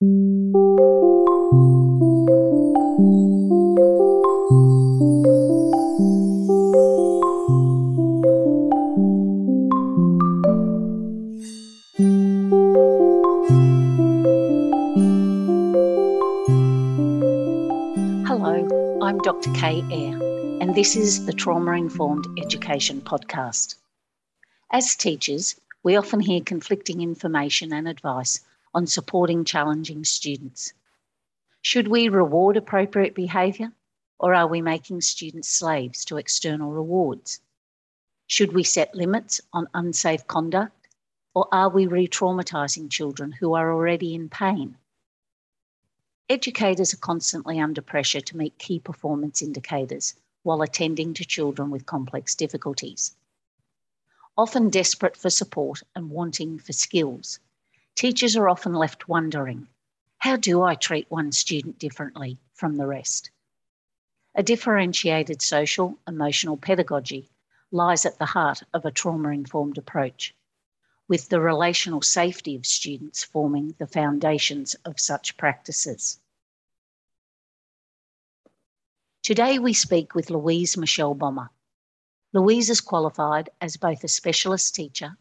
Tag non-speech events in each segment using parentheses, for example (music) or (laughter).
Hello, I'm Dr. Kay Ayre, and this is the Trauma Informed Education Podcast. As teachers, we often hear conflicting information and advice on supporting challenging students. Should we reward appropriate behaviour, or are we making students slaves to external rewards? Should we set limits on unsafe conduct, or are we re traumatising children who are already in pain? Educators are constantly under pressure to meet key performance indicators while attending to children with complex difficulties. Often desperate for support and wanting for skills, teachers are often left wondering how do I treat one student differently from the rest? A differentiated social emotional pedagogy lies at the heart of a trauma informed approach, with the relational safety of students forming the foundations of such practices. Today we speak with Louise Michelle Bomber. Louise is qualified as both a specialist teacher,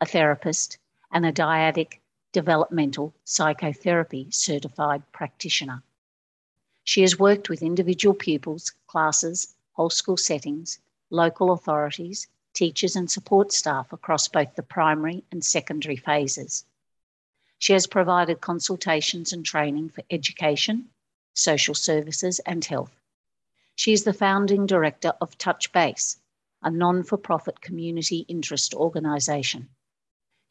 a therapist, and a dyadic developmental psychotherapy certified practitioner. She has worked with individual pupils, classes, whole school settings, local authorities, teachers, and support staff across both the primary and secondary phases. She has provided consultations and training for education, social services, and health. She is the founding director of Touch Base, a non for profit community interest organisation.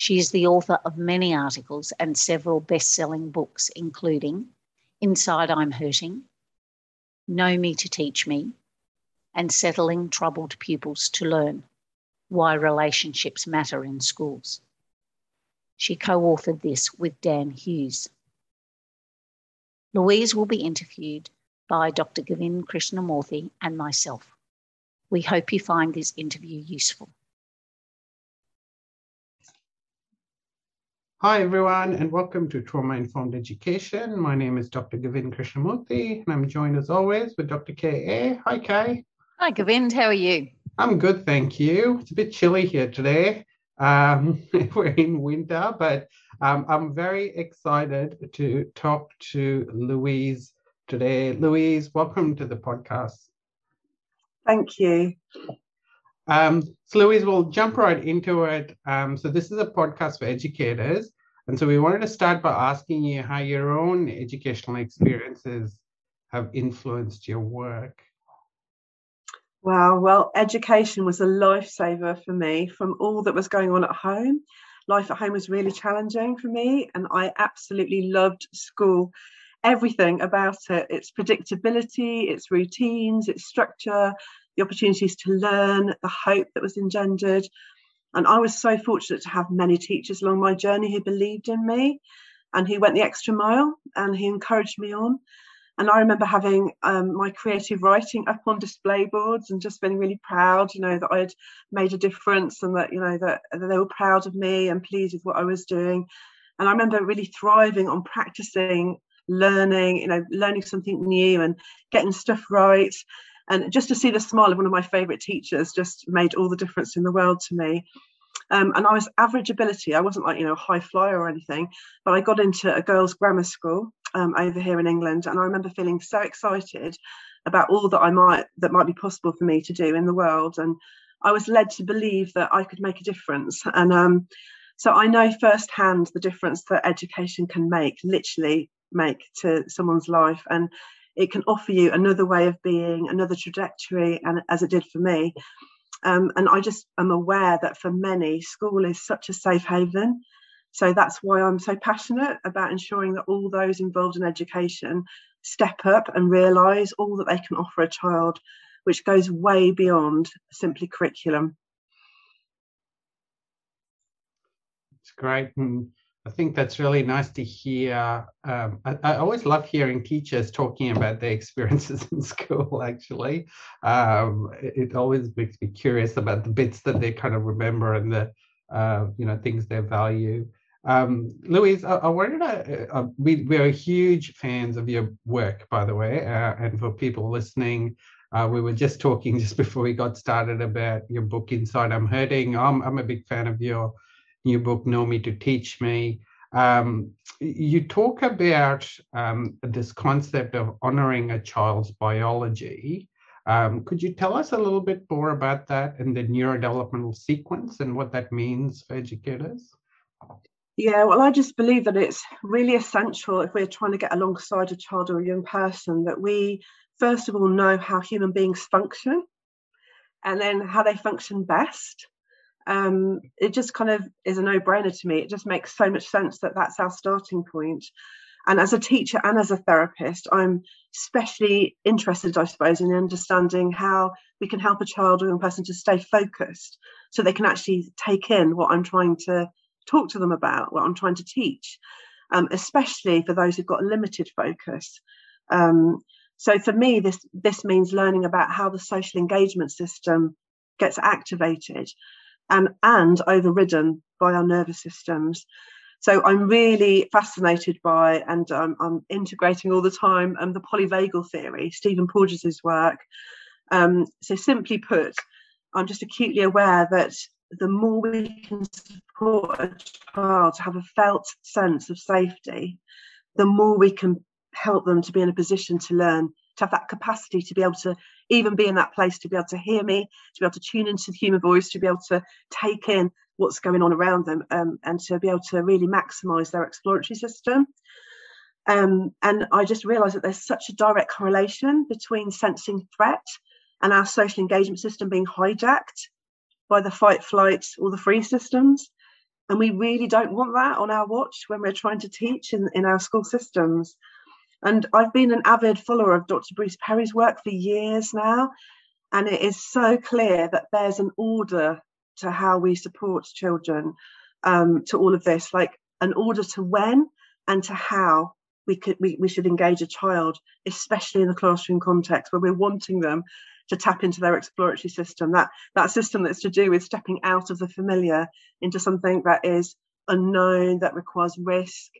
She is the author of many articles and several best selling books, including Inside I'm Hurting, Know Me to Teach Me, and Settling Troubled Pupils to Learn Why Relationships Matter in Schools. She co authored this with Dan Hughes. Louise will be interviewed by Dr. Govind Krishnamoorthy and myself. We hope you find this interview useful. Hi, everyone, and welcome to Trauma Informed Education. My name is Dr. Govind Krishnamoorthy, and I'm joined as always with Dr. Kay A. Hi, Kay. Hi, Govind. How are you? I'm good, thank you. It's a bit chilly here today. Um, (laughs) we're in winter, but um, I'm very excited to talk to Louise today. Louise, welcome to the podcast. Thank you. Um, so, Louise, we'll jump right into it. Um, so, this is a podcast for educators. And so, we wanted to start by asking you how your own educational experiences have influenced your work. Wow, well, education was a lifesaver for me from all that was going on at home. Life at home was really challenging for me, and I absolutely loved school. Everything about it its predictability, its routines, its structure, the opportunities to learn, the hope that was engendered. And I was so fortunate to have many teachers along my journey who believed in me and who went the extra mile and who encouraged me on. And I remember having um, my creative writing up on display boards and just feeling really proud, you know, that I had made a difference and that, you know, that, that they were proud of me and pleased with what I was doing. And I remember really thriving on practicing, learning, you know, learning something new and getting stuff right and just to see the smile of one of my favorite teachers just made all the difference in the world to me um, and I was average ability. I wasn't like, you know, a high flyer or anything, but I got into a girls' grammar school um, over here in England. And I remember feeling so excited about all that I might, that might be possible for me to do in the world. And I was led to believe that I could make a difference. And um, so I know firsthand the difference that education can make, literally make to someone's life. And it can offer you another way of being, another trajectory, and as it did for me. Um, and I just am aware that for many, school is such a safe haven. So that's why I'm so passionate about ensuring that all those involved in education step up and realise all that they can offer a child, which goes way beyond simply curriculum. It's great. And I think that's really nice to hear. Um, I, I, always love hearing teachers talking about their (laughs) experiences in school, actually. Um, it, it, always makes me curious about the bits that they kind of remember and the, uh, you know, things they value. Um, Louise, I, I wanted to, uh, we, we are huge fans of your work, by the way, uh, and for people listening, uh, we were just talking (laughs) just before we got started about your book, Inside I'm Hurting. I'm, I'm a big fan of your new book, Know Me to Teach Me. Um, you talk about um, this concept of honoring a child's biology. Um, could you tell us a little bit more about that and the neurodevelopmental sequence and what that means for educators? Yeah, well, I just believe that it's really essential if we're trying to get alongside a child or a young person that we, first of all, know how human beings function and then how they function best. Um, it just kind of is a no brainer to me. It just makes so much sense that that's our starting point. And as a teacher and as a therapist, I'm especially interested, I suppose, in understanding how we can help a child or young person to stay focused so they can actually take in what I'm trying to talk to them about what I'm trying to teach, um, especially for those who've got limited focus. Um, so for me, this this means learning about how the social engagement system gets activated and and overridden by our nervous systems. So I'm really fascinated by and um, I'm integrating all the time um, the polyvagal theory, Stephen Porges' work. Um, so simply put, I'm just acutely aware that the more we can support a child to have a felt sense of safety, the more we can help them to be in a position to learn, to have that capacity to be able to even be in that place, to be able to hear me, to be able to tune into the human voice, to be able to take in what's going on around them, um, and to be able to really maximize their exploratory system. Um, and I just realized that there's such a direct correlation between sensing threat and our social engagement system being hijacked by the fight, flight, or the freeze systems. And we really don't want that on our watch when we're trying to teach in, in our school systems. And I've been an avid follower of Dr. Bruce Perry's work for years now. And it is so clear that there's an order to how we support children um, to all of this, like an order to when and to how we could we, we should engage a child, especially in the classroom context where we're wanting them to tap into their exploratory system that that system that's to do with stepping out of the familiar into something that is unknown that requires risk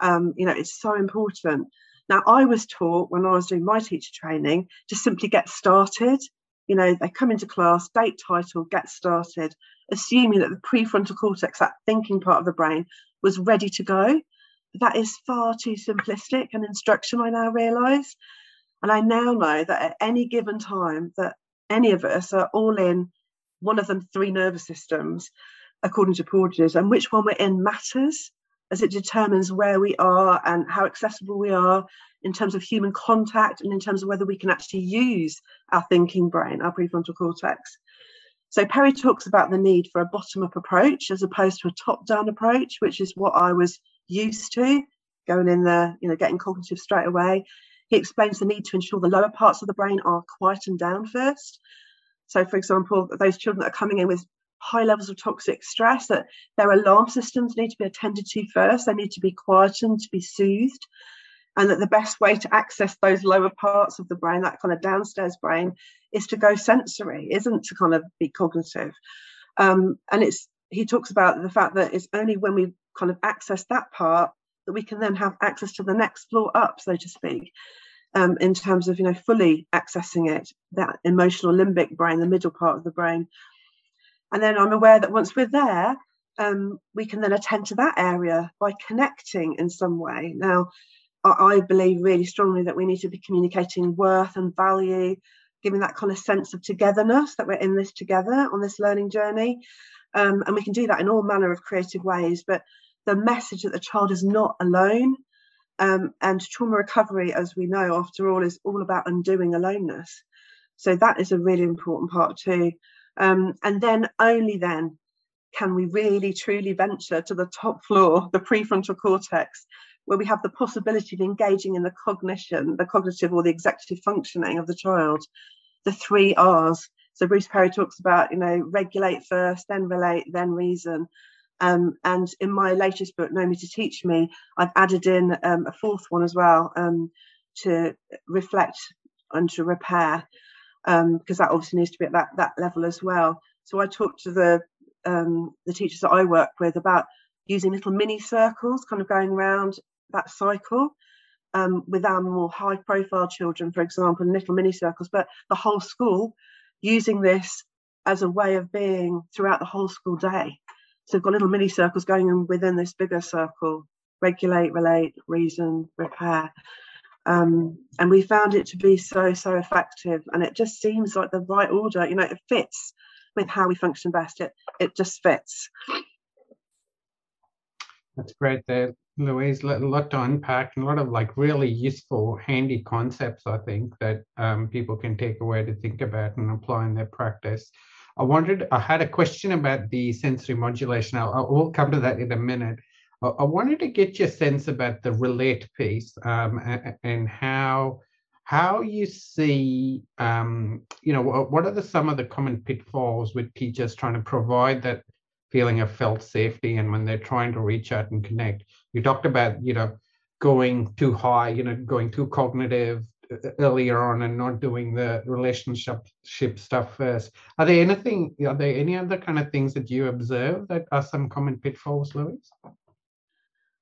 um, you know it's so important now i was taught when i was doing my teacher training to simply get started. You know they come into class date title get started assuming that the prefrontal cortex that thinking part of the brain was ready to go. That is far too simplistic an instruction i now realize. And I now know that at any given time that any of us are all in one of the three nervous systems, according to Porges, and which one we're in matters as it determines where we are and how accessible we are in terms of human contact and in terms of whether we can actually use our thinking brain, our prefrontal cortex. So Perry talks about the need for a bottom-up approach as opposed to a top-down approach, which is what I was used to, going in there, you know, getting cognitive straight away. He explains the need to ensure the lower parts of the brain are quietened down first. So, for example, those children that are coming in with high levels of toxic stress, that their alarm systems need to be attended to first. They need to be quietened, to be soothed. And that the best way to access those lower parts of the brain, that kind of downstairs brain, is to go sensory, isn't to kind of be cognitive. Um, and it's he talks about the fact that it's only when we kind of access that part that we can then have access to the next floor up, so to speak, um, in terms of you know fully accessing it, that emotional limbic brain, the middle part of the brain. And then I'm aware that once we're there, um, we can then attend to that area by connecting in some way. Now, I, believe really strongly that we need to be communicating worth and value, giving that kind of sense of togetherness that we're in this together on this learning journey. Um, and we can do that in all manner of creative ways. But the message that the child is not alone. Um, and trauma recovery, as we know, after all, is all about undoing aloneness. So that is a really important part too. Um, and then only then can we really truly venture to the top floor, the prefrontal cortex, where we have the possibility of engaging in the cognition, the cognitive or the executive functioning of the child, the three R's. So Bruce Perry talks about, you know, regulate first, then relate, then reason. Um, and in my latest book, Know Me to Teach Me, I've added in um, a fourth one as well um, to reflect and to repair, because um, that obviously needs to be at that, that level as well. So I talked to the um, the teachers that I work with about using little mini circles, kind of going around that cycle. Um, with our more high profile children, for example, in little mini circles, but the whole school using this as a way of being throughout the whole school day. So we've got little mini circles going within this bigger circle regulate, relate, reason, repair. Um, and we found it to be so, so effective. And it just seems like the right order, you know, it fits with how we function best. It, it just fits. That's great there, Louise. A lot to unpack and a lot of like really useful, handy concepts, I think, that um, people can take away to think about and apply in their practice. I wanted, I had a question about the sensory modulation. I'll, I'll come to that in a minute. I wanted to get your sense about the relate piece um, and how how you see um, you know what are the some of the common pitfalls with teachers trying to provide that feeling of felt safety and when they're trying to reach out and connect? You talked about you know going too high you know going too cognitive earlier on and not doing the relationship stuff first. Are there anything are there any other kind of things that you observe that are some common pitfalls louise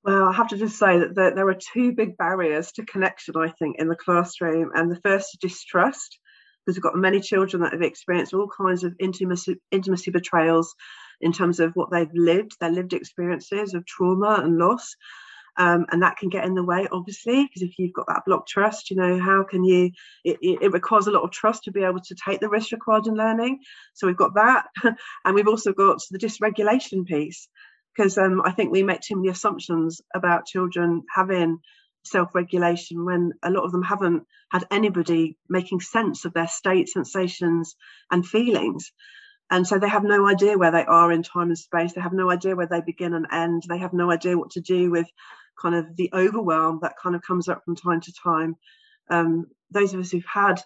well, I have to just say that there, are two big barriers to connection, I think, in the classroom. And the first is distrust, because we've got many children that have experienced all kinds of intimacy, intimacy betrayals in terms of what they've lived, their lived experiences of trauma and loss. Um, and that can get in the way, obviously, because if you've got that blocked trust, you know, how can you? It, it, requires a lot of trust to be able to take the risk required in learning. So we've got that, (laughs) and we've also got the dysregulation piece because um, I think we make too many assumptions about children having self-regulation when a lot of them haven't had anybody making sense of their state, sensations, and feelings. And so they have no idea where they are in time and space. They have no idea where they begin and end. They have no idea what to do with kind of the overwhelm that kind of comes up from time to time. Um, those of us who've had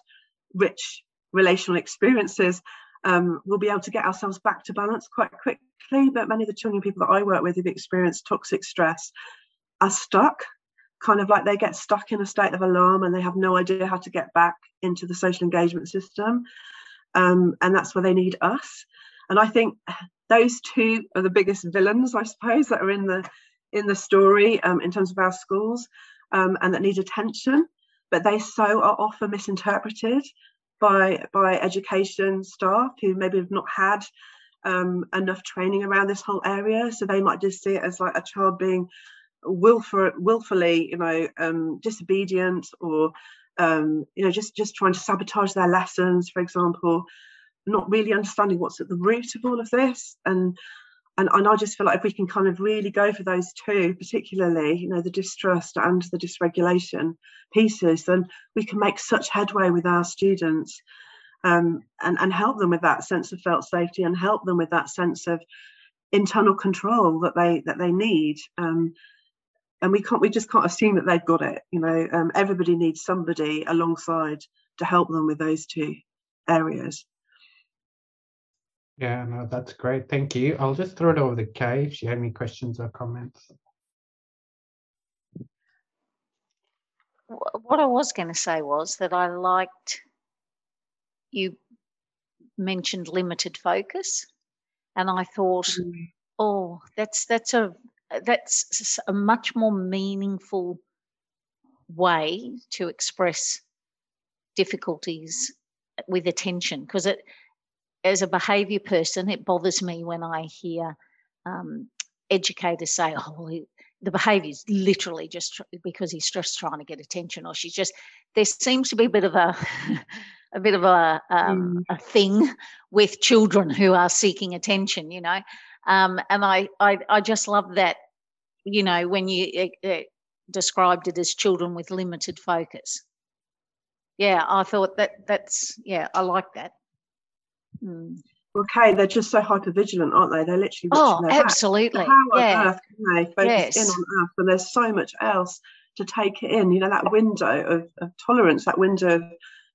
rich relational experiences um, we'll be able to get ourselves back to balance quite quickly. But many of the children people that I work with who've experienced toxic stress are stuck, kind of like they get stuck in a state of alarm and they have no idea how to get back into the social engagement system. Um, and that's where they need us. And I think those two are the biggest villains, I suppose, that are in the in the story um, in terms of our schools um, and that need attention. But they so are often misinterpreted by by education staff who maybe have not had um, enough training around this whole area. So they might just see it as like a child being willful, willfully, you know, um, disobedient or um, you know just just trying to sabotage their lessons, for example, not really understanding what's at the root of all of this and and, and I just feel like if we can kind of really go for those two, particularly, you know, the distrust and the dysregulation pieces, then we can make such headway with our students um, and, and help them with that sense of felt safety and help them with that sense of internal control that they that they need. Um, and we can't we just can't assume that they've got it. You know, um, everybody needs somebody alongside to help them with those two areas. Yeah, no, that's great. Thank you. I'll just throw it over to Kay if she had any questions or comments. What I was going to say was that I liked you mentioned limited focus, and I thought, mm. oh, that's that's a that's a much more meaningful way to express difficulties with attention because it as a behaviour person, it bothers me when I hear um, educators say, "Oh, well, the behaviour is literally just because he's just trying to get attention," or she's just. There seems to be a bit of a (laughs) a bit of a um, mm. a thing (laughs) with children who are seeking attention, you know, um, and I, I I just love that, you know, when you uh, described it as children with limited focus. Yeah, I thought that that's yeah, I like that. Mm. Okay, they're just so hyper vigilant, aren't they? They're literally watching oh, absolutely. How yeah. on earth can they focus yes. in on Earth when there's so much else to take it in? You know, that window of, of tolerance, that window of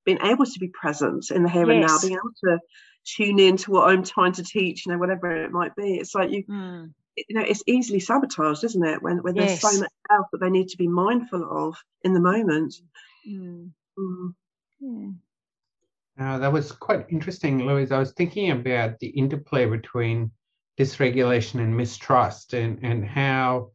being able to be present in the here yes. and now, being able to tune in to what I'm trying to teach, you know, whatever it might be. It's like you, mm. you know, it's easily sabotaged, isn't it? When when yes. there's so much else that they need to be mindful of in the moment. Mm. Mm. Yeah. Uh, that was quite interesting, Louise. I was thinking about the interplay between dysregulation and mistrust and and how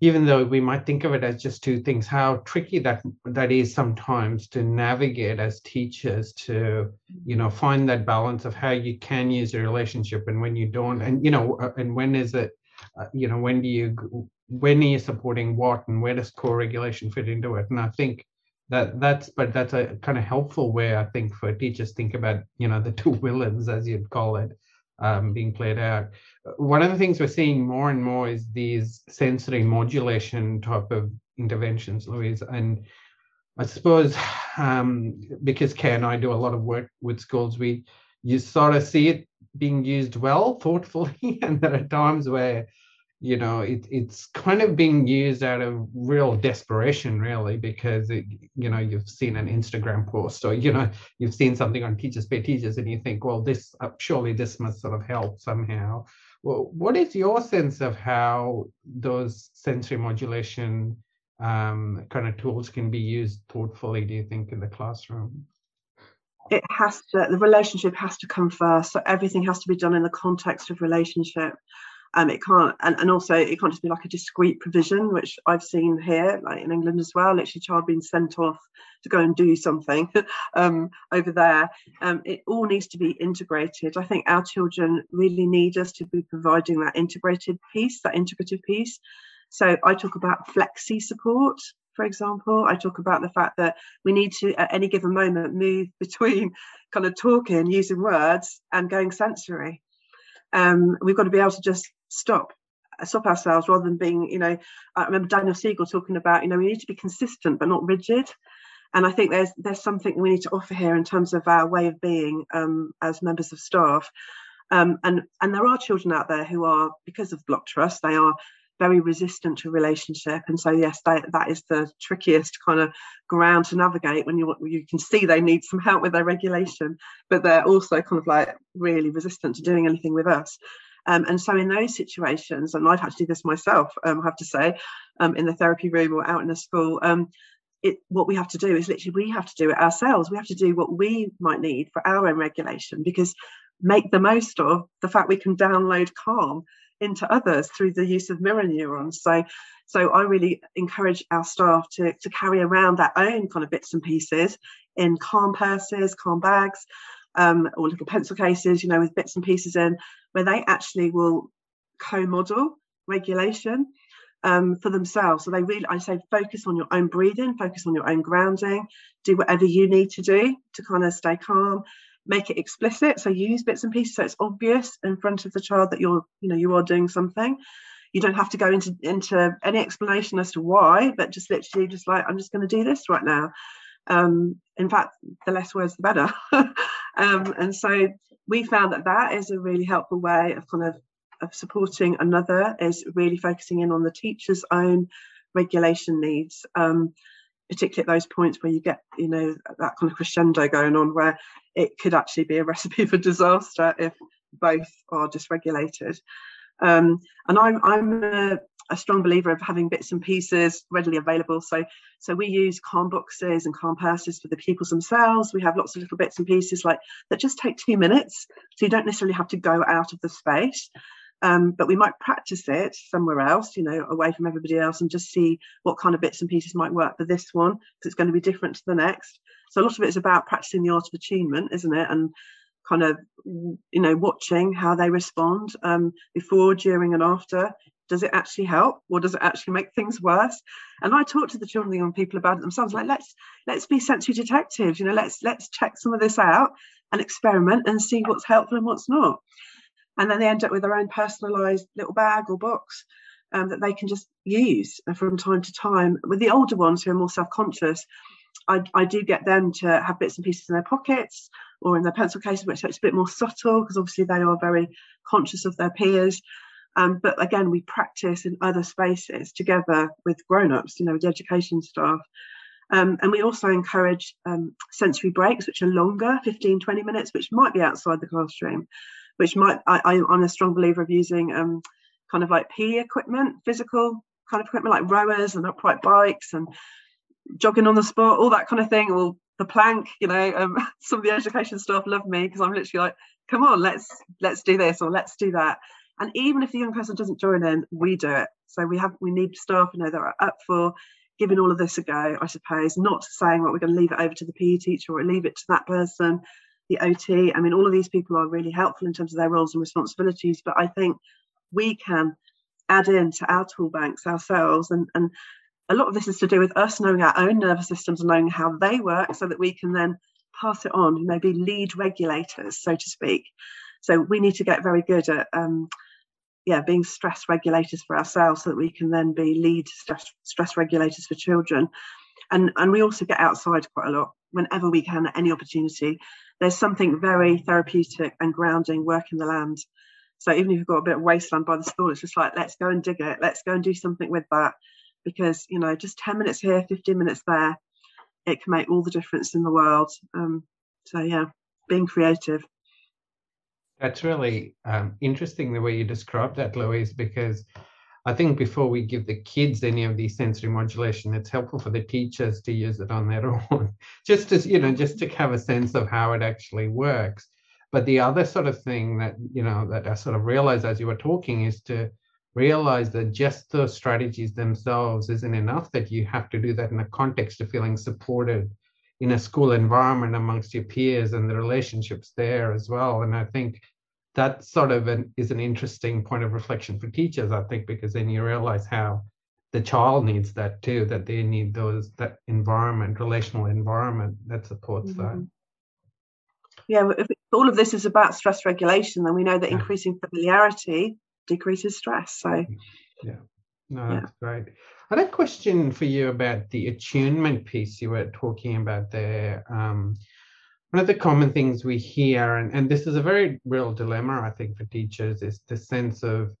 even though we might think of it as just two things how tricky that that is sometimes to navigate as teachers to you know find that balance of how you can use a relationship and when you don't. And you know uh, and when is it uh, you know when do you when are you supporting what and where does co-regulation fit into it? And i think that that's but that's a kind of helpful way i think for teachers think about you know the two (laughs) villains as you'd call it um, being played out. One of the things we're seeing more and more is these sensory modulation type of interventions louise. And i suppose um, because kay and i do a lot of work with schools we you sort of see it being used well thoughtfully (laughs) and there are times where you know it, it's kind of being used out of real desperation really because it, you know you've seen an instagram post or you know you've seen something on teachers pay teachers and you think well this uh, surely this must sort of help somehow. Well, what is your sense of how those sensory modulation um, kind of tools can be used thoughtfully do you think in the classroom? It has to the relationship has to come first. So everything has to be done in the context of relationship um, it can't, and, and also it can't just be like a discrete provision, which I've seen here, like in England as well. Literally, child being sent off to go and do something (laughs) um, over there. Um, it all needs to be integrated. I think our children really need us to be providing that integrated piece, that integrative piece. So I talk about flexi support, for example. I talk about the fact that we need to, at any given moment, move (laughs) between kind of talking, using words, and going sensory. Um, we've got to be able to just stop stop ourselves rather than being you know i remember daniel siegel talking about you know we need to be consistent but not rigid. And i think there's there's something we need to offer here in terms of our way of being um, as members of staff. Um, and and there are children out there who are because of block trust they are very resistant to relationship. And so yes they, that is the trickiest kind of ground to navigate when you you can see they need some help with their regulation but they're also kind of like really resistant to doing anything with us um, and so in those situations, and I've had to do this myself, um, I have to say, um, in the therapy room or out in a school, um, it, what we have to do is literally we have to do it ourselves. We have to do what we might need for our own regulation because make the most of the fact we can download calm into others through the use of mirror neurons. So, so I really encourage our staff to, to carry around their own kind of bits and pieces in calm purses, calm bags, um, or little pencil cases, you know, with bits and pieces in, where they actually will co-model regulation um, for themselves. So they really, I say, focus on your own breathing, focus on your own grounding, do whatever you need to do to kind of stay calm. Make it explicit, so use bits and pieces so it's obvious in front of the child that you're, you know, you are doing something. You don't have to go into into any explanation as to why, but just literally just like I'm just going to do this right now. Um, in fact, the less words, the better. (laughs) um, and so we found that that is a really helpful way of kind of of supporting another is really focusing in on the teacher's own regulation needs um, particularly at those points where you get you know that kind of crescendo going on where it could actually be a (laughs) recipe for disaster if both are dysregulated um, and i'm i'm a, a strong believer of having bits and pieces readily available. So, so we use calm boxes and calm purses for the pupils themselves. We have lots of little bits and pieces like that just take two minutes, so you don't necessarily have to go out of the space. Um, but we might practice it somewhere else, you know, away from everybody else, and just see what kind of bits and pieces might work for this one because it's going to be different to the next. So a lot of it is about practicing the art of attunement, isn't it? And kind of you know watching how they respond um, before during and after does it actually help or does it actually make things worse? And i talk to the children and young people about it themselves like let's let's be sensory detectives you know let's let's check some of this out and experiment and see what's helpful and what's not. And then they end up with their own personalized little bag or box um, that they can just use from time to time. With the older ones who are more self-conscious I, I do get them to have bits and pieces in their pockets or in their pencil cases, which it's a bit more subtle because obviously they are very conscious of their peers. Um, but again, we practice in other spaces together with grown-ups, you know, with the education staff. Um, and we also encourage um, sensory breaks, which are longer, 15, 20 minutes, which might be outside the classroom, which might, I, am a strong believer of using um, kind of like PE equipment, physical kind of equipment like rowers and upright bikes and jogging on the spot, all that kind of thing, or the plank, you know, um, (laughs) some of the education staff love me because I'm literally like, come on, let's let's do this or let's do that And even if the young person doesn't join in, we do it. So we have we need staff, you know, that are up for giving all of this a go, I suppose, not saying, well, we're going to leave it over to the PE teacher or leave it to that person, the OT. I mean, all of these people are really helpful in terms of their roles and responsibilities, but I think we can add in to our tool banks ourselves and, and a lot of this is to do with us knowing our own nervous systems and knowing how they work so that we can then pass it on, maybe lead regulators, so to speak. So we need to get very good at um, yeah, being stress regulators for ourselves so that we can then be lead stress, stress regulators for children. And, and we also get outside quite a lot whenever we can at any opportunity. There's something very therapeutic and grounding work in the land. So even if you've got a bit of wasteland by the school, it's just like, let's go and dig it. Let's go and do something with that. Because, you know, just 10 minutes here, 15 minutes there, it can make all the difference in the world. Um, so yeah, being creative. That's really um, interesting the way you describe that, Louise, because I think before we give the kids any of these sensory modulation, it's helpful for the teachers to use it on their (laughs) own, just to you know, just to have a sense of how it actually works. But the other sort of thing that you know that I sort of realized as you were talking is to realize that just those strategies themselves isn't enough. That you have to do that in the context of feeling supported in a school environment amongst your peers and the relationships there as well. And I think that sort of an, is an interesting point of reflection for teachers, I think, because then you realize how the child needs that too, that they need those that environment, relational environment that supports mm-hmm. that. Yeah, if all of this is about stress regulation, then we know that yeah. increasing familiarity decreases stress. So yeah, no, that's yeah. great. I had a question for you about the attunement piece you were talking about there. Um, one of the common things we hear, and, and this is a very real dilemma, I think, for teachers, is the sense of,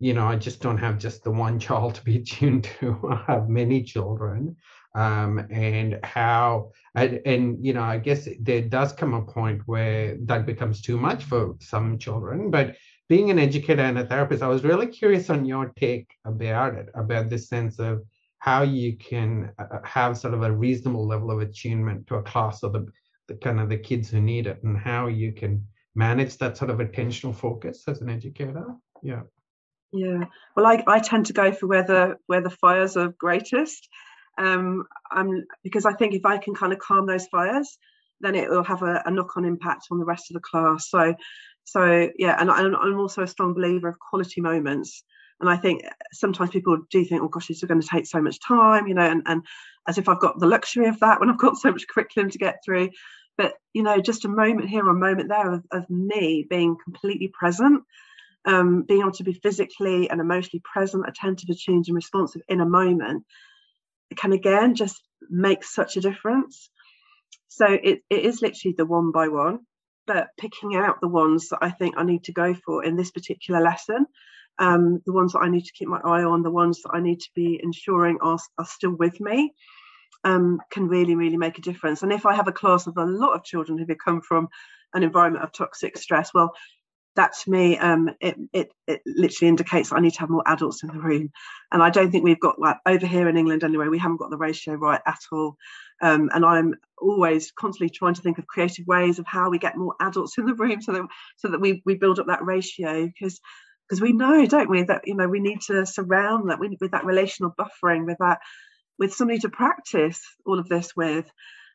you know, I just don't have just the one (laughs) child to be attuned to. I have many children. Um, and how, and, and, you know, I guess there does come a point where that becomes too much for some children. But being an educator and a therapist, I was really curious on your take about it, about this sense of how you can uh, have sort of a reasonable level of attunement to a class or the, the kind of the kids who need it and how you can manage that sort of attentional focus as an educator. Yeah. Yeah. Well, I, I tend to go for where the where the fires are greatest. Um, I'm because I think if I can kind of calm those fires, then it will have a, a knock-on impact on the rest of the class. So so yeah and i'm also a strong believer of quality moments. And i think sometimes people do think oh gosh this is going to take so much time you know and, and as if i've got the luxury of that when i've got (laughs) so much curriculum to get through. But you know just a moment here a moment there of, of me being completely present um, being able to be physically and emotionally present attentive attuned and responsive in a moment can again just make such a difference. So it, it is literally the one by one but picking out the ones that I think I need to go for in this particular lesson, um, the ones that I need to keep my eye on, the ones that I need to be ensuring are, are still with me, um, can really, really make a difference. And if I have a class of a lot of children who have come from an environment of toxic stress, well, that to me um, it, it, it literally indicates I need to have more adults in the room and I don't think we've got like over here in England anyway we haven't got the ratio right at all um, and I'm always constantly trying to think of creative ways of how we get more adults in the room so that so that we, we build up that ratio because because we know don't we that you know we need to surround that with that relational buffering with that with somebody to practice all of this with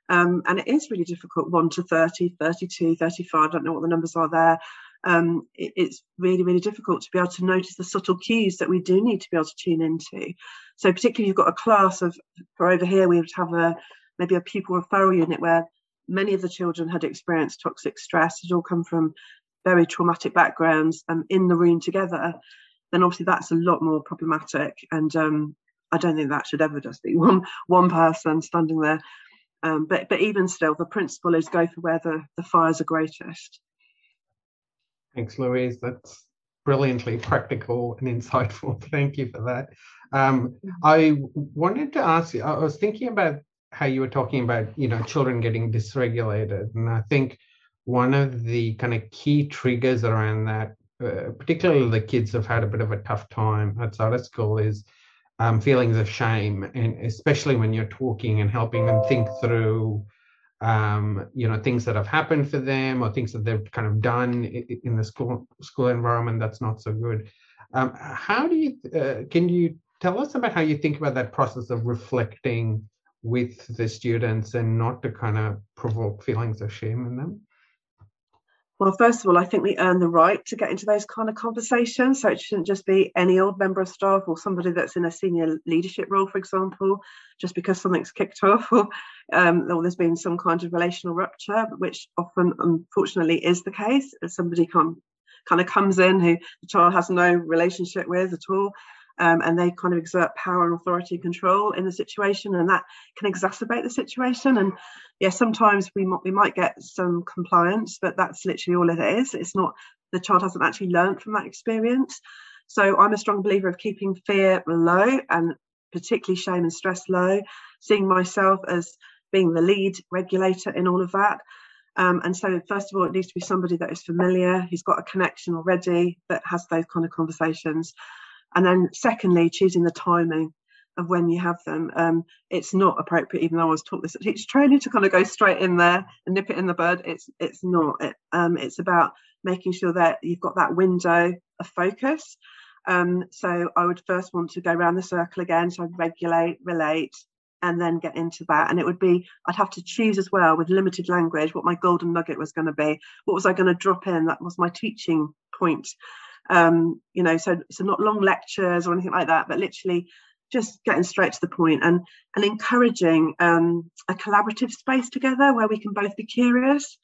um, and it is really difficult 1 to 30 32 35 I don't know what the numbers are there um, it, it's really, really difficult to be able to notice the subtle cues that we do need to be able to tune into. So particularly you've got a class of, for over here, we would have a maybe a pupil referral unit where many of the children had experienced toxic stress, had all come from very traumatic backgrounds um, in the room together, then obviously that's a lot more problematic. And um, I don't think that should ever just be (laughs) one one person standing there. Um, but but even still, the principle is go for where the, the fires are greatest. Thanks, Louise. That's brilliantly practical and insightful. (laughs) Thank you for that. Um, I wanted to ask you, I was thinking about how you were talking about, you know, children getting dysregulated. And I think one of the kind of key triggers around that, uh, particularly the kids have had a bit of a tough time outside of school, is um, feelings of shame. And especially when you're talking and helping them think through um, you know things that have happened for them or things that they've kind of done in the school school environment that's not so good um, how do you uh, can you tell us about how you think about that process of reflecting with the students and not to kind of provoke feelings of shame in them well, first of all, I think we earn the right to get into those kind of conversations. So it shouldn't just be any old member of staff or somebody that's in a senior leadership role, for example, just because something's kicked off or, um, or there's been some kind of relational rupture, which often, unfortunately, is the case. Somebody come, kind of comes in who the child has no relationship with at all um, and they kind of exert power and authority and control in the situation, and that can exacerbate the situation. And yeah, sometimes we might we might get some compliance, but that's literally all it is. It's not the child hasn't actually learned from that experience. So I'm a strong believer of keeping fear low and particularly shame and stress low, seeing myself as being the lead regulator in all of that. Um, and so, first of all, it needs to be somebody that is familiar, who's got a connection already, that has those kind of conversations. And then, secondly, choosing the timing of when you have them. Um, it's not appropriate, even though I was taught this at teacher training, to kind of go straight in there and nip it in the bud. It's it's not. It, um, it's about making sure that you've got that window of focus. Um, so I would first want to go around the circle again. So I'd regulate, relate, and then get into that. And it would be, I'd have to choose as well with limited language what my golden nugget was going to be. What was I going to drop in? That was my teaching point um, you know, so so not long lectures or anything like that, but literally just getting straight to the point and and encouraging um, a collaborative space together where we can both be curious.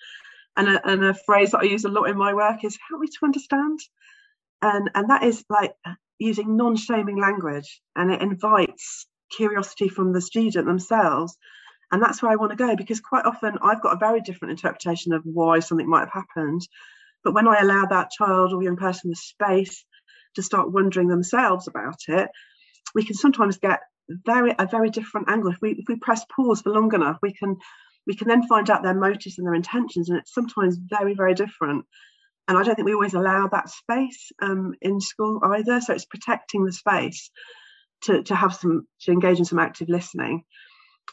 And a, and a phrase that I use a lot in my work is help me to understand. And and that is like using non-shaming language and it invites curiosity from the student themselves and that's where I want to go because quite often I've got a very different interpretation of why something might have happened but when I allow that child or young person the space to start wondering themselves about it, we can sometimes get very a very different angle. If we if we press pause for long enough, we can we can then find out their motives and their intentions, and it's sometimes very very different. And I don't think we always allow that space um, in school either. So it's protecting the space to to have some to engage in some active listening.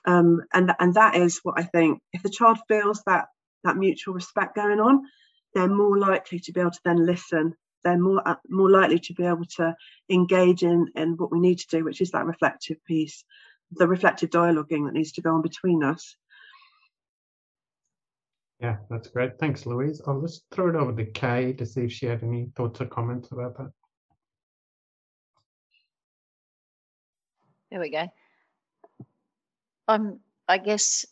Um, and and that is what I think. If the child feels that that mutual respect going on, they're more likely to be able to then listen. They're more uh, more likely to be able to engage in in what we need to do, which is that reflective piece, the reflective dialoguing that needs to go on between us. Yeah, that's great. Thanks, Louise. I'll just throw it over to Kay to see if she had any thoughts or comments about that. There we go. I'm. I guess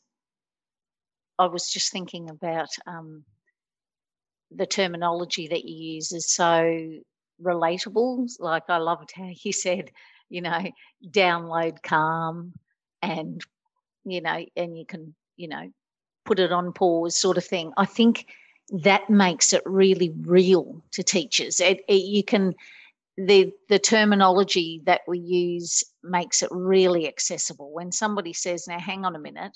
I was just thinking about um, the terminology that you use is so relatable. Like I loved how you said, you know, download calm and, you know, and you can, you know, put it on pause sort of thing. I think that makes it really real to teachers. It, it, you can, the the terminology that we use makes it really accessible. When somebody says, "Now, hang on a minute,"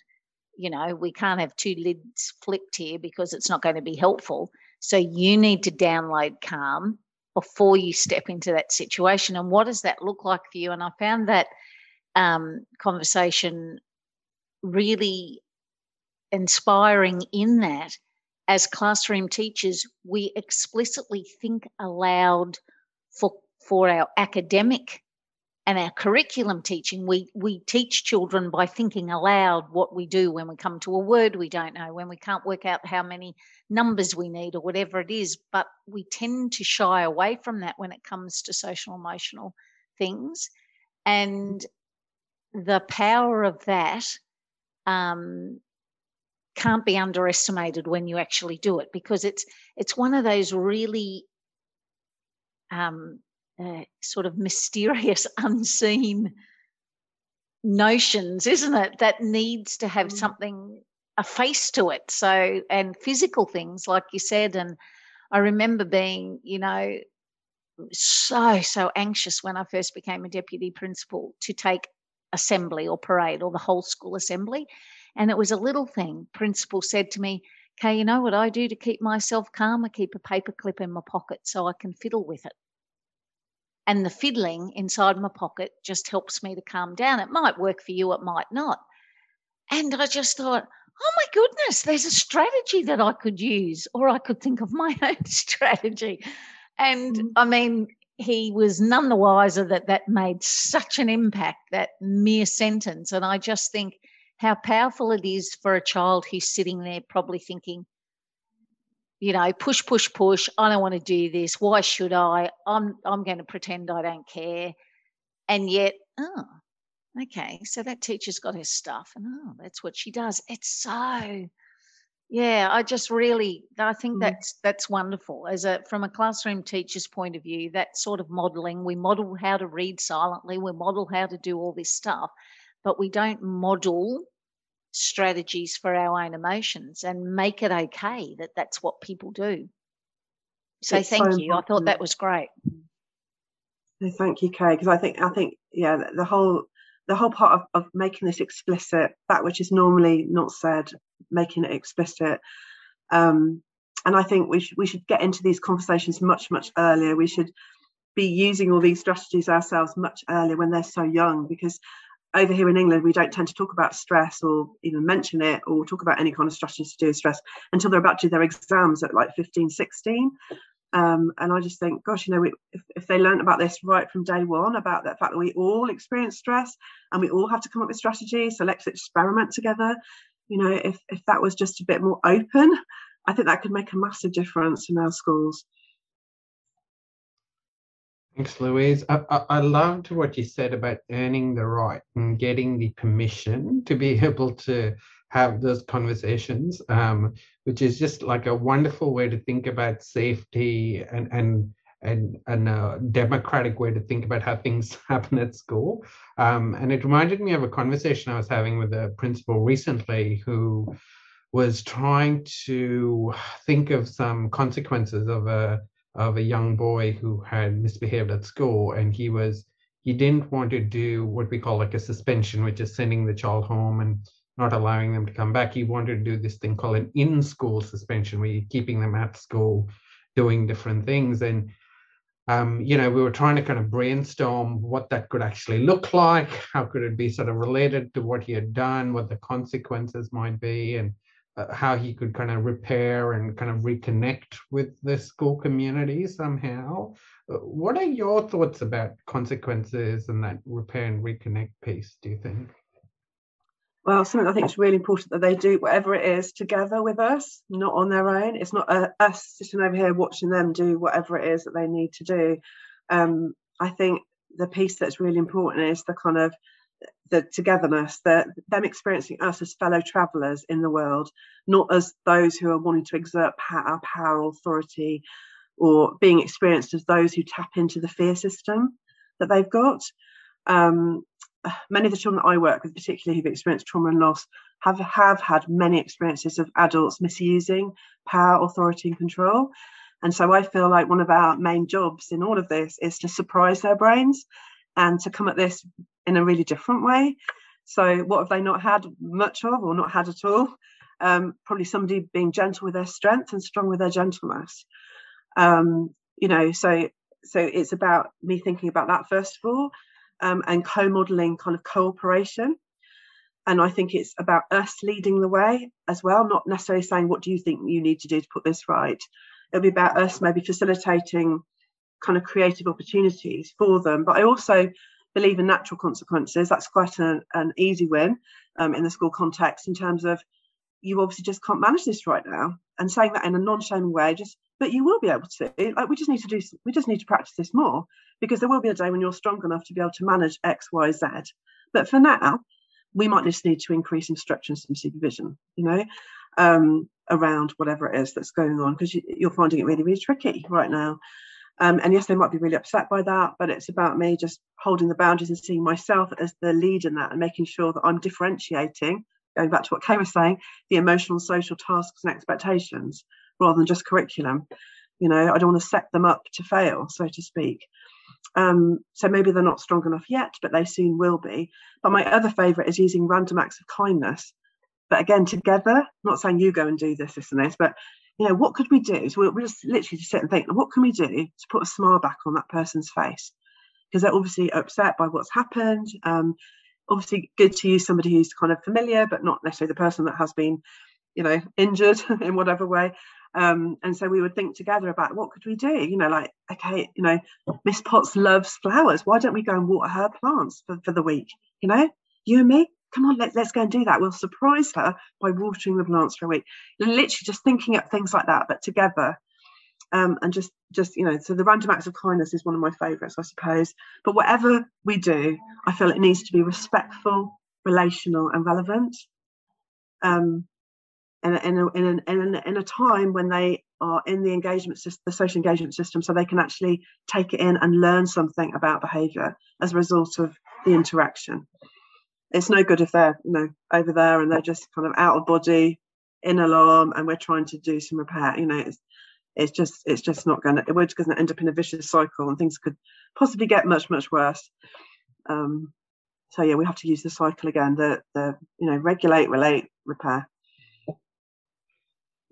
you know, we can't have two lids flipped here because it's not going to be helpful. So you need to download Calm before you step into that situation. And what does that look like for you? And I found that um, conversation really inspiring in that as classroom teachers, we explicitly think aloud for, for our academic and our curriculum teaching, we we teach children by thinking aloud what we do when we come to a word we don't know, when we can't work out how many numbers we need or whatever it is. But we tend to shy away from that when it comes to social emotional things, and the power of that um, can't be underestimated when you actually do it because it's it's one of those really um, uh, sort of mysterious, (laughs) unseen notions, isn't it? That needs to have mm. something, a face to it. So, and physical things, like you said. And I remember being, you know, so, so anxious when I first became a deputy principal to take assembly or parade or the whole school assembly. And it was a little thing. Principal said to me, Okay, you know what I do to keep myself calm? I keep a paperclip in my pocket so I can fiddle with it and the fiddling inside my pocket just helps me to calm down. It might work for you, it might not. And I just thought, oh my goodness, there's a strategy that I could use, or I could think of my (laughs) own strategy. And mm. I mean, he was none the wiser that that made such an impact, that mere sentence. And I just think how powerful it is for a child who's sitting there probably thinking, you know, push, push, push. I don't want to do this. Why should I? I'm I'm going to pretend I don't care. And yet, oh, okay, so that teacher's got her stuff, and oh, that's what she does. It's so yeah, I just really I think mm. that's that's wonderful. As a from a classroom teacher's point of view, that sort of modeling, we model how to read silently, we model how to do all this stuff, but we don't model strategies for our own emotions and make it okay that that's what people do. So it's thank so you. I thought that was great. thank you, Kay, because I think I think yeah, the whole the whole part of, of making this explicit, that which is normally not said, making it explicit. Um, and I think we should we should get into these conversations much much earlier. We should be using all these strategies ourselves much earlier when they're so young, because over here in England we don't tend to talk about stress or even mention it or talk about any kind of strategies to do with stress until they're about to do their exams at like 15, 16. Um, and I just think, gosh, you know, we, if, if they learned about this right from day one, about the fact that we all experience stress and we all have to come up with strategies, so let's experiment together. You know, if, if that was just a bit more open, I think that could make a massive difference in our schools. Thanks, Louise. I, I, I, loved what you said about earning the right and getting the permission to be (laughs) able to have those conversations, um, which is just like a wonderful way to think about safety and and and, and a democratic way to think about how things (laughs) happen at school. Um, and it reminded me of a conversation I was having with a principal recently who was trying to think of some consequences of a of a young boy who had misbehaved at school and he was he didn't want to do what we call like a suspension which is sending the child home and not allowing them to come back. He wanted to do this thing called an in-school suspension, where you're keeping them at school doing different things. And um, you know, we were trying to kind of brainstorm what that could actually look like. How could it be sort of related to what he had done, what the consequences might be, and uh, how he could kind of repair and kind of reconnect with the school community somehow. Uh, what are your thoughts about consequences and that repair and reconnect piece, do you think? well, something I think is really important that they do whatever it is together with us, not on their own. It's not uh, us sitting over here watching them do whatever it is that they need to do. Um, I think the piece that's really important is the kind of the togetherness, that them experiencing us as fellow travellers in the world, not as those who are wanting to exert power, power, authority, or being experienced as those who tap into the fear system that they've got. Um, many of the children that I work with, particularly who've experienced trauma and loss, have have had many experiences of adults misusing power, authority, and control. And so I feel like one of our main jobs in all of this is to surprise their brains and to come at this in a really different way. So what have they not had much of or not had at all? Um, probably somebody being gentle with their strength and strong with their gentleness. Um, you know, so so it's about me thinking about that first of all um, and co-modeling kind of cooperation and i think it's about us leading the way as well not necessarily saying what do you think you need to do to put this right it'll be about us maybe facilitating kind of creative opportunities for them but i also believe in natural consequences. That's quite an, an easy win um, in the school context in terms of you obviously just can't manage this right now and saying that in a non-shaming way just but you will be able to like we just need to do we just need to practice this more because there will be a day when you're strong enough to be able to manage x y z. But for now we might just need to increase structure and supervision you know um, around whatever it is that's going on because you, are finding it really really tricky right now um, and yes they might be really upset by that but it's about me just holding the boundaries and seeing myself as the lead in that and making sure that i'm differentiating going back to what kay was saying the emotional social tasks and expectations rather than just curriculum. You know, I don't want to set them up to fail, so to speak. Um, so maybe they're not strong enough yet, but they soon will be. But my other favourite is using random acts of kindness. But again, together, not saying you go and do this, this, and this, but you know, what could we do? So we'll just literally just sit and think, what can we do to put a smile back on that person's face? Because they're obviously upset by what's happened. Um, obviously good to use somebody who's kind of familiar, but not necessarily the person that has been, you know, (laughs) injured in whatever way. Um, and so we would think together about what could we do you know like okay you know miss potts loves flowers why don't we go and water her plants for, for the week you know you and me come on let, let's go and do that. We'll surprise her by watering the plants for a week. Literally just thinking up things like that but together. Um, and just just you know so the random acts of kindness is one of my favorites i suppose. But whatever we do i feel it needs to be respectful relational and relevant. Um, in a, in a, in a, in a time when they are in the engagement system, the social engagement system, so they can actually take it in and learn something about behaviour as a result of the interaction. It's no good if they're you know over there and they're just kind of out of body, in alarm, and we're trying to do some repair. You know, it's it's just it's just not going to we're just going to end up in a vicious cycle, and things could possibly get much much worse. Um, so yeah, we have to use the cycle again. The the you know regulate, relate, repair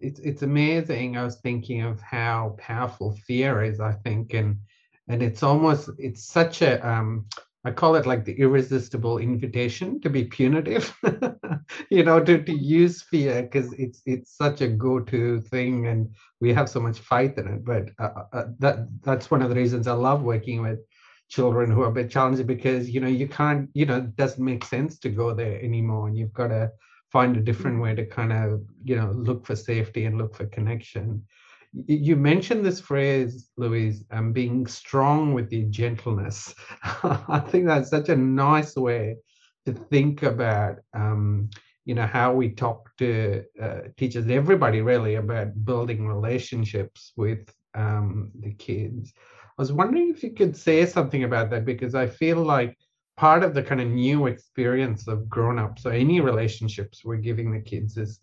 it's it's amazing. I was thinking of how powerful fear is. I think, and and it's almost it's such a um, I call it like the irresistible invitation to be punitive, (laughs) you know, to, to use fear because it's it's such a go-to thing, and we have so much fight in it. But uh, uh, uh, that that's one of the reasons I love working with children who are a bit challenging because you know you can't you know it doesn't make sense to go there anymore, and you've got to find a different way to kind of you know look for safety and look for connection you mentioned this phrase louise um, being strong with the gentleness. (laughs) I think that's such a nice way to think about um, you know how we talk to uh, teachers everybody really about building relationships with um, the kids. I was wondering if you could say something about that because i feel like part of the kind of new experience of grown-ups or any relationships we're giving the kids is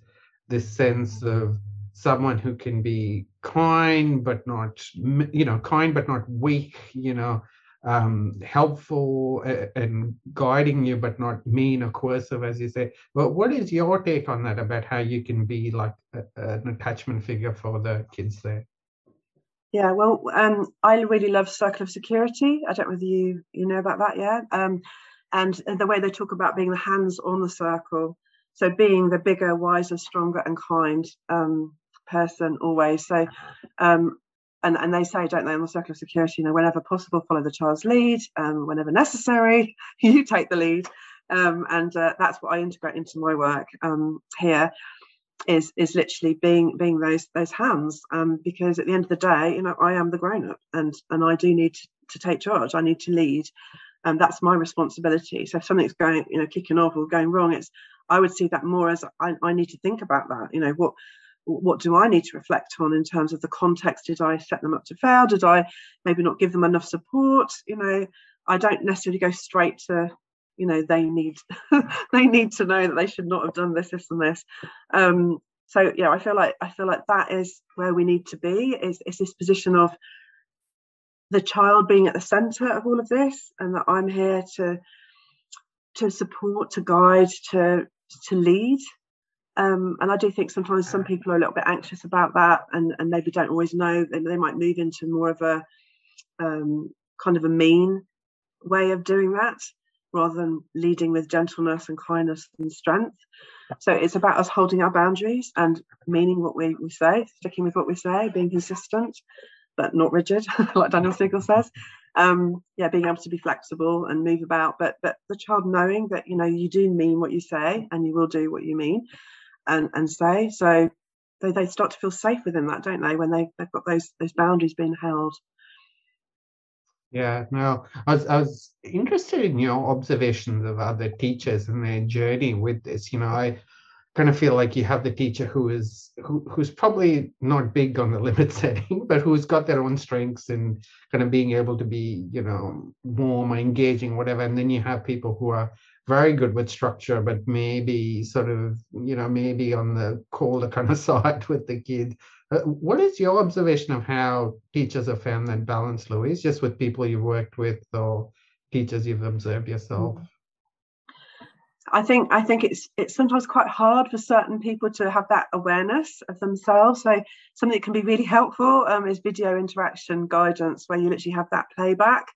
this sense of someone who can be kind but not you know kind but not weak you know um, helpful and guiding you but not mean or coercive as you say but what is your take on that about how you can be like a, an attachment figure for the kids there yeah, well, um, I really love Circle of Security. I don't know whether you you know about that yet. Um, and the way they talk about being the hands on the circle, so being the bigger, wiser, stronger, and kind um, person always. So, um, and and they say, don't they, on the Circle of Security, you know, whenever possible, follow the child's lead. Um, whenever necessary, (laughs) you take the lead. Um, and uh, that's what I integrate into my work here is is literally being being those those hands um, because at the end of the day you know i am the grown up and and i do need to, to take charge i need to lead and that's my responsibility so if something's going you know kicking off or going wrong it's i would see that more as i, I need to think about that you know what what do i need to reflect on in terms of the context? Did i set them up to fail? Did i maybe not give them enough support? You know i don't necessarily go straight to you know they need (laughs) they need to know that they should not have done this this and this. Um, so yeah i feel like i feel like that is where we need to be is, is this position of the child being at the center of all of this and that i'm here to to support to guide to to lead um, and I do think sometimes some people are a little bit anxious about that and, and maybe don't always know. They, they might move into more of a um, kind of a mean way of doing that rather than leading with gentleness and kindness and strength. So it's about us holding our boundaries and meaning what we, we say, sticking with what we say, being consistent, but not rigid, (laughs) like Daniel Siegel says. Um, yeah, being able to be flexible and move about, but but the child knowing that you know you do mean what you say and you will do what you mean and and say. So they, they start to feel safe within that, don't they, when they, they've got those those boundaries being held. Yeah, no, I was, I was interested in your observations of other teachers and their journey with this. You know, I kind of feel like you have the teacher who is who, who's probably not big on the (laughs) limit setting, but who's got their own strengths and kind of being able to be, you know, warm or engaging, whatever. And then you have people who are very good with structure, but maybe sort of, you know, maybe on the colder (laughs) kind of side with the kid. Uh, what is your observation of how teachers have found that balance, Louise, just with people you've worked with or teachers you've observed yourself? I think I think it's it's sometimes quite hard for certain people to have that awareness of themselves. So something that can be really helpful um, is video interaction guidance, where you literally have that playback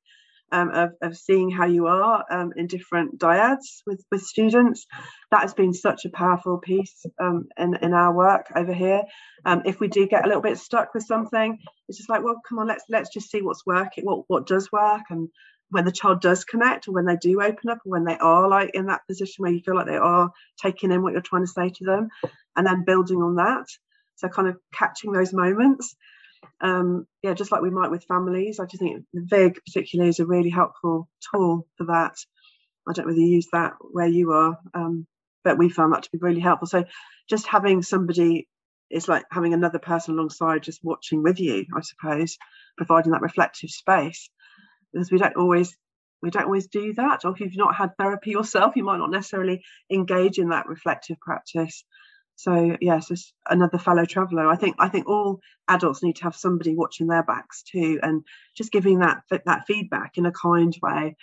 um, of, of seeing how you are um, in different dyads with, with students. That has been such a powerful piece um, in, in our work over here. Um, if we do get a little bit stuck with something, it's just like, well, come on, let's let's just see what's working, what what does work, and when the child does connect, or when they do open up, or when they are like in that position where you feel like they are taking in what you're trying to say to them, and then building on that. So kind of catching those moments um, yeah, just like we might with families, I just think the VIG particularly is a really helpful tool for that. I don't know whether you use that where you are, um, but we found that to be really helpful. So just having somebody is like having another person alongside just watching with you, I suppose, providing that reflective space. Because we don't always we don't always do that. Or if you've not had therapy yourself, you might not necessarily engage in that reflective practice. So yes, it's another fellow traveller. I think I think all adults need to have somebody watching their backs too, and just giving that that feedback in a kind way.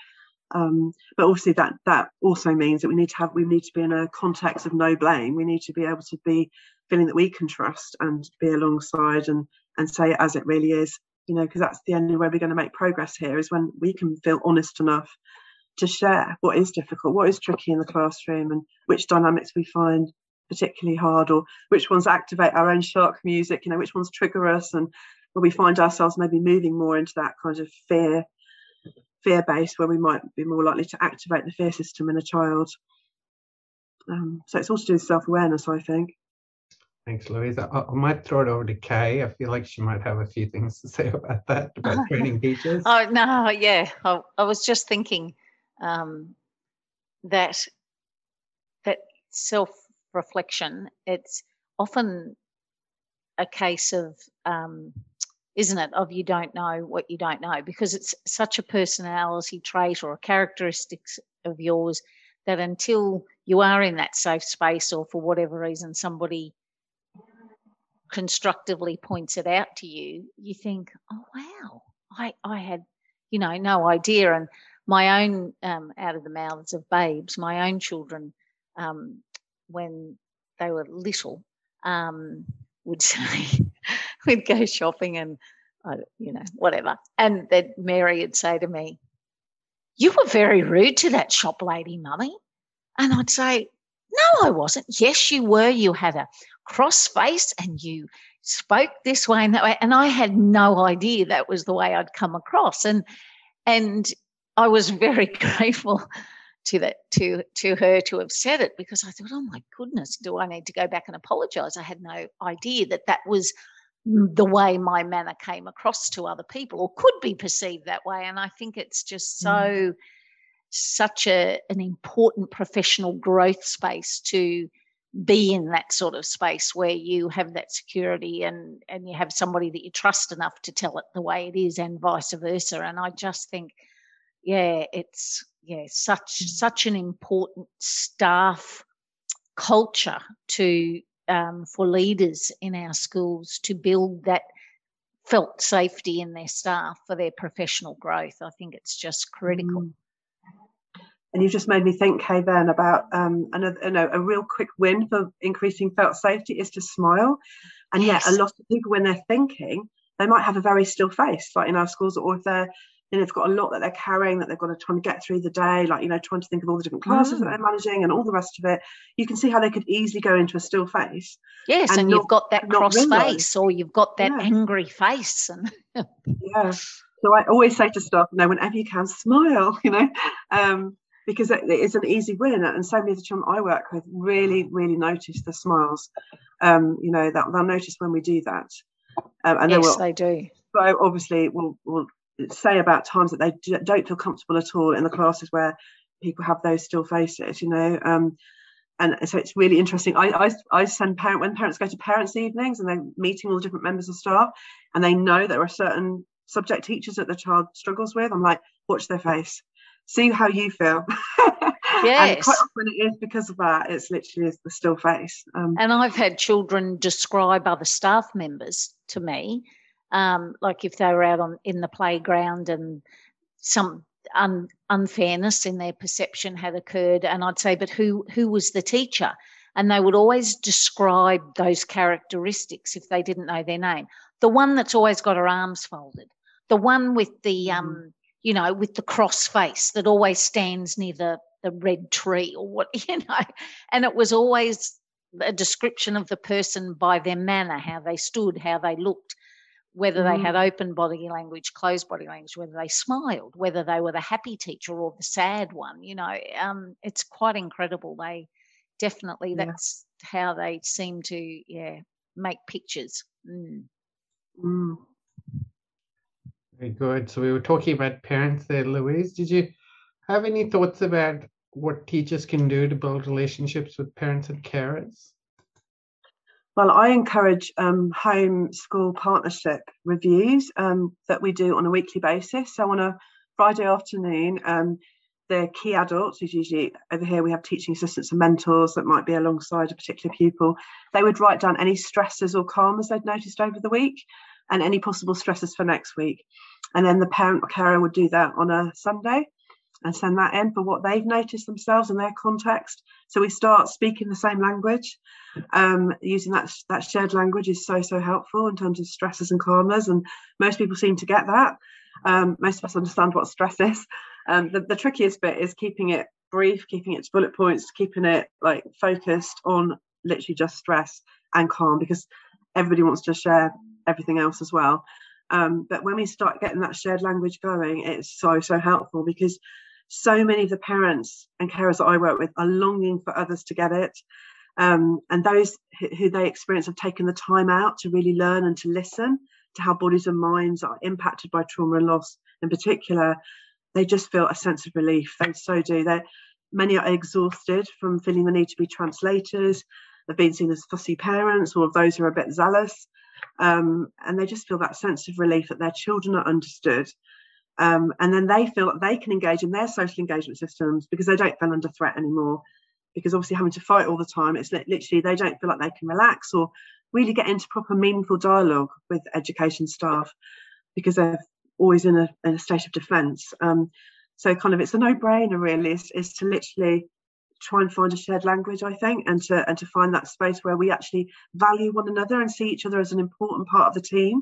Um, but obviously that that also means that we need to have we need to be in a context of no blame. We need to be able to be feeling that we can trust and be alongside and and say it as it really is. You know, because that's the only way we're going to make progress here is when we can feel honest enough to share what is difficult, what is tricky in the classroom, and which dynamics we find particularly hard or which ones activate our own shark music you know which ones trigger us and where we find ourselves maybe moving more into that kind of fear fear base where we might be more likely to activate the fear system in a child um, so it's all to do with self-awareness i think Thanks, Louisa. I, I, might throw it over to Kay. I feel like she might have a few things to say (laughs) about that, about (laughs) training teachers. Oh, no, yeah. I, I was just thinking um, that that self reflection, it's often a case of, um, isn't it, of you don't know what you don't know, because it's such a personality trait or a characteristics of yours that until you are in that safe space or for whatever reason somebody constructively points it out to you, you think, oh wow, I, I had, you know, no idea. And my own um, out of the mouths of babes, my own children um, when they were little um, would (laughs) say we'd go shopping and uh, you know whatever. And then mary would say to me you were very rude to that shop lady mummy. And i'd say no i wasn't. Yes you were. You had a cross face and you spoke this way and that way. And i had no idea that was the way i'd come across. And and i was very (laughs) grateful to that to to her to have said it because I thought, oh my goodness, do I need to go back and apologize? I had no idea that that was the way my manner came across to other people or could be perceived that way and i think it's just so mm. such a an important professional growth space to be in that sort of space where you have that security and and you have somebody that you trust enough to tell it the way it is and vice versa and i just think yeah it's yeah, such such an important staff culture to um, for leaders in our schools to build that felt safety in their staff for their professional growth. I think it's just critical. Mm. And you've just made me think, Kay, then about um, another, you know, a real quick win for increasing felt safety is to smile. And yes. yet, a lot of people, when they're thinking, they might have a very still face, like in our schools, or if they're you know, they've got a lot that they're carrying that they've got to try and get through the day, like, you know, trying to think of all the different classes mm. that they're managing and all the rest of it. You can see how they could easily go into a still face. Yes, and, and not, you've got that cross face or you've got that yeah. angry face. And (laughs) yeah. So I always say to staff, you know, whenever you can, smile, (laughs) you know, um, because it, it's an easy win. And so many of the children I work with really, really notice the smiles. Um, you know, that they'll notice when we do that. Um, and yes, they, will, they do. But obviously, we'll, we'll say about times that they don't feel comfortable at all in the classes where people have those still faces, you know. Um, and so it's really interesting. I, I, I send parent when parents go to parents' evenings and they're meeting all the different members of staff, and they know there are certain subject teachers that the child struggles with. I'm like, watch their face, see how you feel. (laughs) Yes. and quite often it is because of that. It's literally is the still face. Um, and I've had children describe other staff members to me um, like if they were out on in the playground and some un, unfairness in their perception had occurred, and I'd say, but who who was the teacher? And they would always describe those characteristics if they didn't know their name. The one that's always got her arms folded, the one with the mm-hmm. um, you know, with the cross face that always stands near the, the red tree or what, (laughs) you know. And it was always a description of the person by their manner, how they stood, how they looked, whether they had mm. open body language, closed body language, whether they smiled, whether they were the happy teacher or the sad one. You know, um, it's quite incredible. They definitely yeah. that's how they seem to yeah make pictures. Mm. Mm. Very good. So we were talking about parents there, Louise. Did you have any thoughts about what teachers can do to build relationships with parents and carers? Well, I encourage um, home school partnership reviews um, that we do on a weekly basis. So on a Friday afternoon, um, the key adults, who's usually over here, we have teaching assistants and mentors that might be alongside a particular pupil. They would write down any stresses or calmers they'd noticed over the week and any possible stresses for next week. And then the parent or carer would do that on a Sunday and send that in for what they've noticed themselves in their context. So we start speaking the same language. Um, using that that shared language is so so helpful in terms of stresses and calmers, and most people seem to get that. Um, most of us understand what stress is. Um, the, the trickiest bit is keeping it brief, keeping it to bullet points, keeping it like focused on literally just stress and calm because everybody wants to share everything else as well. Um, but when we start getting that shared language going, it's so, so helpful because so many of the parents and carers that I work with are longing for others to get it. Um, and those who they experience have taken the time out to really learn and to listen to how bodies and minds are impacted by trauma and loss in particular, they just feel a sense of relief. They so do. They many are exhausted from feeling the need to be translators. They've been seen as fussy parents or those who are a bit zealous. Um, and they just feel that sense of relief that their children are understood. Um, and then they feel that they can engage in their social engagement systems because they don't feel under threat anymore. Because obviously, having to fight all the time, it's literally they don't feel like they can relax or really get into proper meaningful dialogue with education staff because they're always in a, in a state of defence. Um, so, kind of, it's a no-brainer really. Is, is to literally try and find a shared language i think and to and to find that space where we actually value one another and see each other as an important part of the team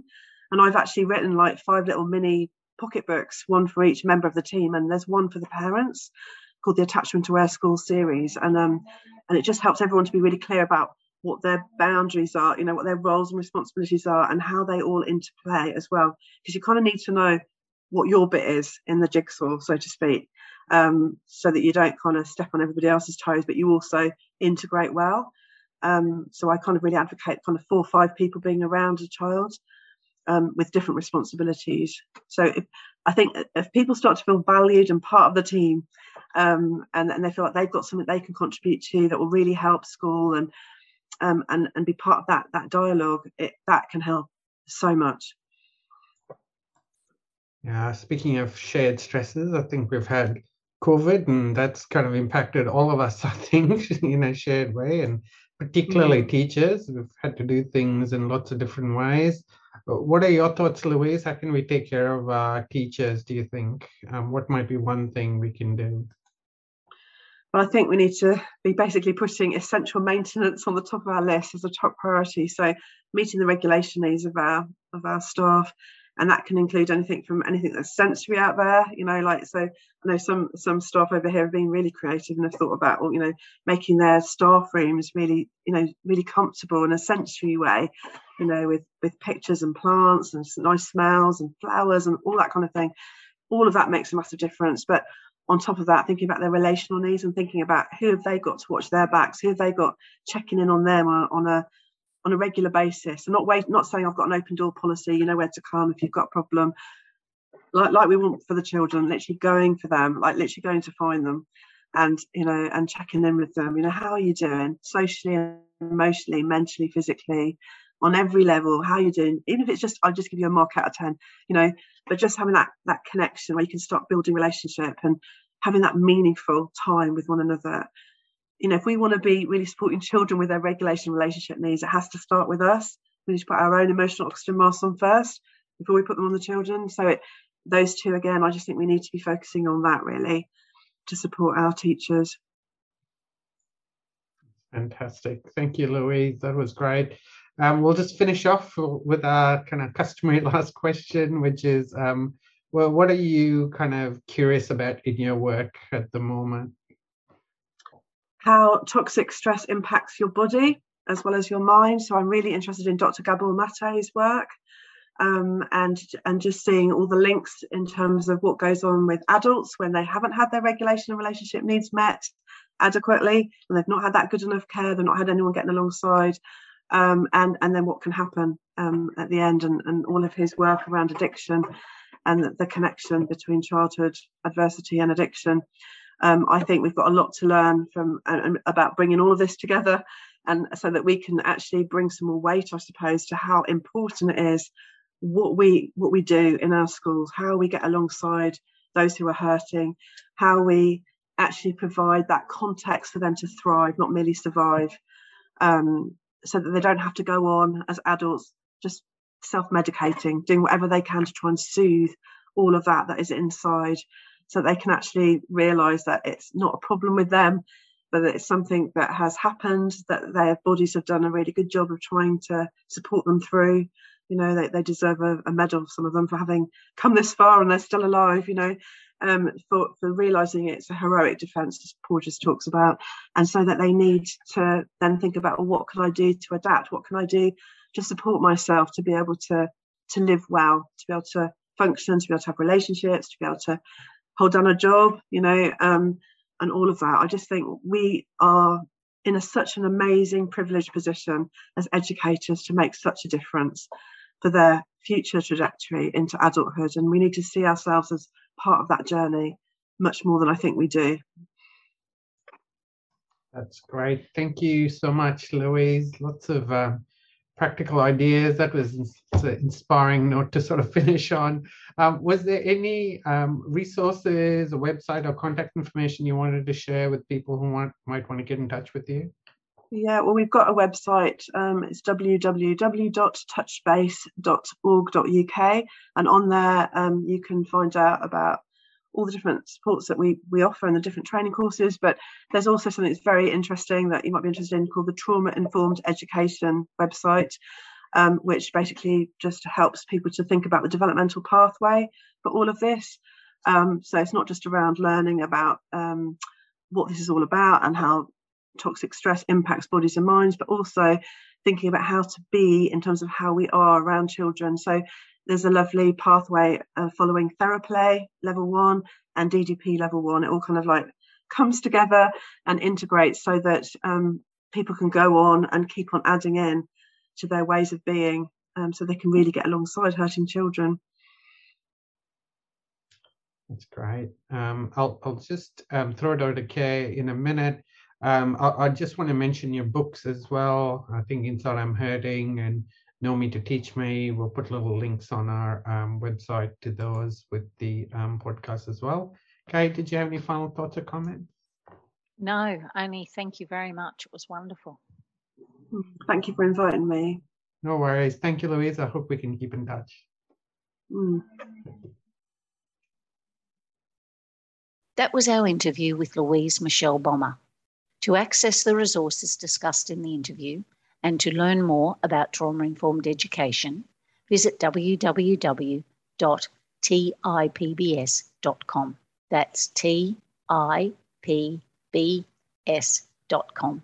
and i've actually written like five little mini pocketbooks one for each member of the team and there's one for the parents called the attachment aware school series and um and it just helps everyone to be really clear about what their boundaries are you know what their roles and responsibilities are and how they all interplay as well because you kind of need to know what your bit is in the jigsaw so to speak um, so that you don't kind of step on everybody else's toes, but you also integrate well. Um, so I kind of really advocate kind of four or five people being around a child um, with different responsibilities. So if, I think if people start to feel valued and part of the team, um, and, and they feel like they've got something they can contribute to that will really help school and um, and and be part of that that dialogue, it, that can help so much. Yeah, speaking of shared stresses, I think we've had COVID, and that's kind of impacted all of us, (laughs) I think, in a shared way, and particularly mm. teachers. We've had to do things in lots of different ways. What are your thoughts, Louise? How can we take care of our teachers, do you think? Um, what might be one thing we can do? Well, I think we need to be basically putting essential maintenance on the top of our list as a top priority. So meeting the regulation needs of our of our staff, and that can include anything from anything that's sensory out there you know like so i know some some staff over here have been really creative and have thought about well, you know making their staff rooms really you know really comfortable in a sensory way you know with with pictures and plants and nice smells and flowers and all that kind of thing. All of that makes a massive difference. But on top of that thinking about their relational needs and thinking about who have they got to watch their backs who have they got checking in on them on, on a on a regular basis and not wait not saying I've got an open door policy, you know where to come if you've got a problem. Like like we want for the children, literally going for them, like literally going to find them and you know and checking in with them, you know, how are you doing? Socially, emotionally, mentally, physically, on every level, how you doing, even if it's just I'll just give you a mark out of 10, you know, but just having that that connection where you can start building relationship and having that meaningful time with one another you know, if we want to be really supporting children with their regulation relationship needs, it has to start with us. We need to put our own emotional oxygen masks on first before we put them on the children. So it, those two again, I just think we need to be focusing on that really to support our teachers. Fantastic. Thank you, Louise. That was great. Um, we'll just finish off with our kind of customary (laughs) last question, which is um, well, what are you kind of curious about in your work at the moment? How toxic stress impacts your body as well as your mind. So I'm really interested in Dr. Gabor Mate's work. Um, and and just seeing all the links in terms of what goes on with adults when they haven't had their regulation and relationship needs met adequately and they've not had that good enough care they've not had anyone getting alongside um, and and then what can happen um, at the end and, and all of his work around addiction and the, the connection between childhood adversity and addiction um, I think we've got a lot to learn from about bringing all of this together and so that we can actually bring some more weight I suppose to how important it is what we what we do in our schools how we get alongside those who are hurting how we actually provide that context for them to thrive not merely survive um, so that they don't have to go on as adults just self-medicating doing whatever they can to try and soothe all of that that is inside so they can actually realize that it's not a problem with them but that it's something that has happened that their bodies have done a really good job of trying to support them through. You know they, they deserve a, a, medal some of them for having come this far and they're still alive you know um, for, for realizing it's a heroic defense as Porges talks about. And so that they need to then think about well, what can i do to adapt? What can i do to support myself to be able to to live well to be able to function to be able to have relationships to be able to hold down a job you know um, and all of that i just think we are in a, such an amazing privileged position as educators to make such a difference for their future trajectory into adulthood. And we need to see ourselves as part of that journey much more than I think we do. That's great. Thank you so much, Louise. Lots of uh, practical ideas. That was inspiring note to sort of (laughs) finish on. Um, was there any um, resources, a website, or contact information you wanted to share with people who want, might want to get in touch with you? Yeah, well, we've got a website. Um, it's www.touchbase.org.uk, and on there um, you can find out about all the different supports that we we offer and the different training courses. But there's also something that's very interesting that you might be interested in called the Trauma Informed Education website, um, which basically just helps people to think about the developmental pathway for all of this. Um, so it's not just around learning about um, what this is all about and how toxic stress impacts bodies and minds, but also thinking about how to be in terms of how we are around children. So there's a lovely pathway uh, following Theraplay level one and DDP level one. It all kind of like comes together and integrates so that um, people can go on and keep on adding in to their ways of being um, so they can really get alongside hurting children. That's great. Um, I'll, I'll just um, throw it over to Kay in a minute. Um, I, I, just want to mention your books as well. I think Inside I'm Hurting and Know Me to Teach Me. We'll put little links on our um, website to those with the um, podcast as well. Kay, did you have any final thoughts or comments? No, only thank you very much. It was wonderful. Thank you for inviting me. No worries. Thank you, Louise. I hope we can keep in touch. Mm. That was our interview with Louise Michelle Bomber. To access the resources discussed in the interview and to learn more about trauma informed education, visit www.tipbs.com. That's T I P B S.com.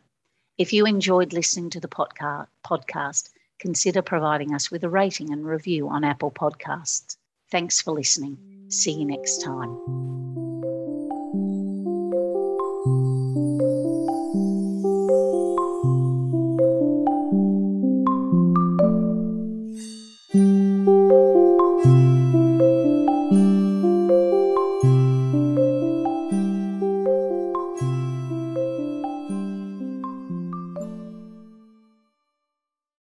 If you enjoyed listening to the podca- podcast, consider providing us with a rating and review on Apple Podcasts. Thanks for listening. See you next time.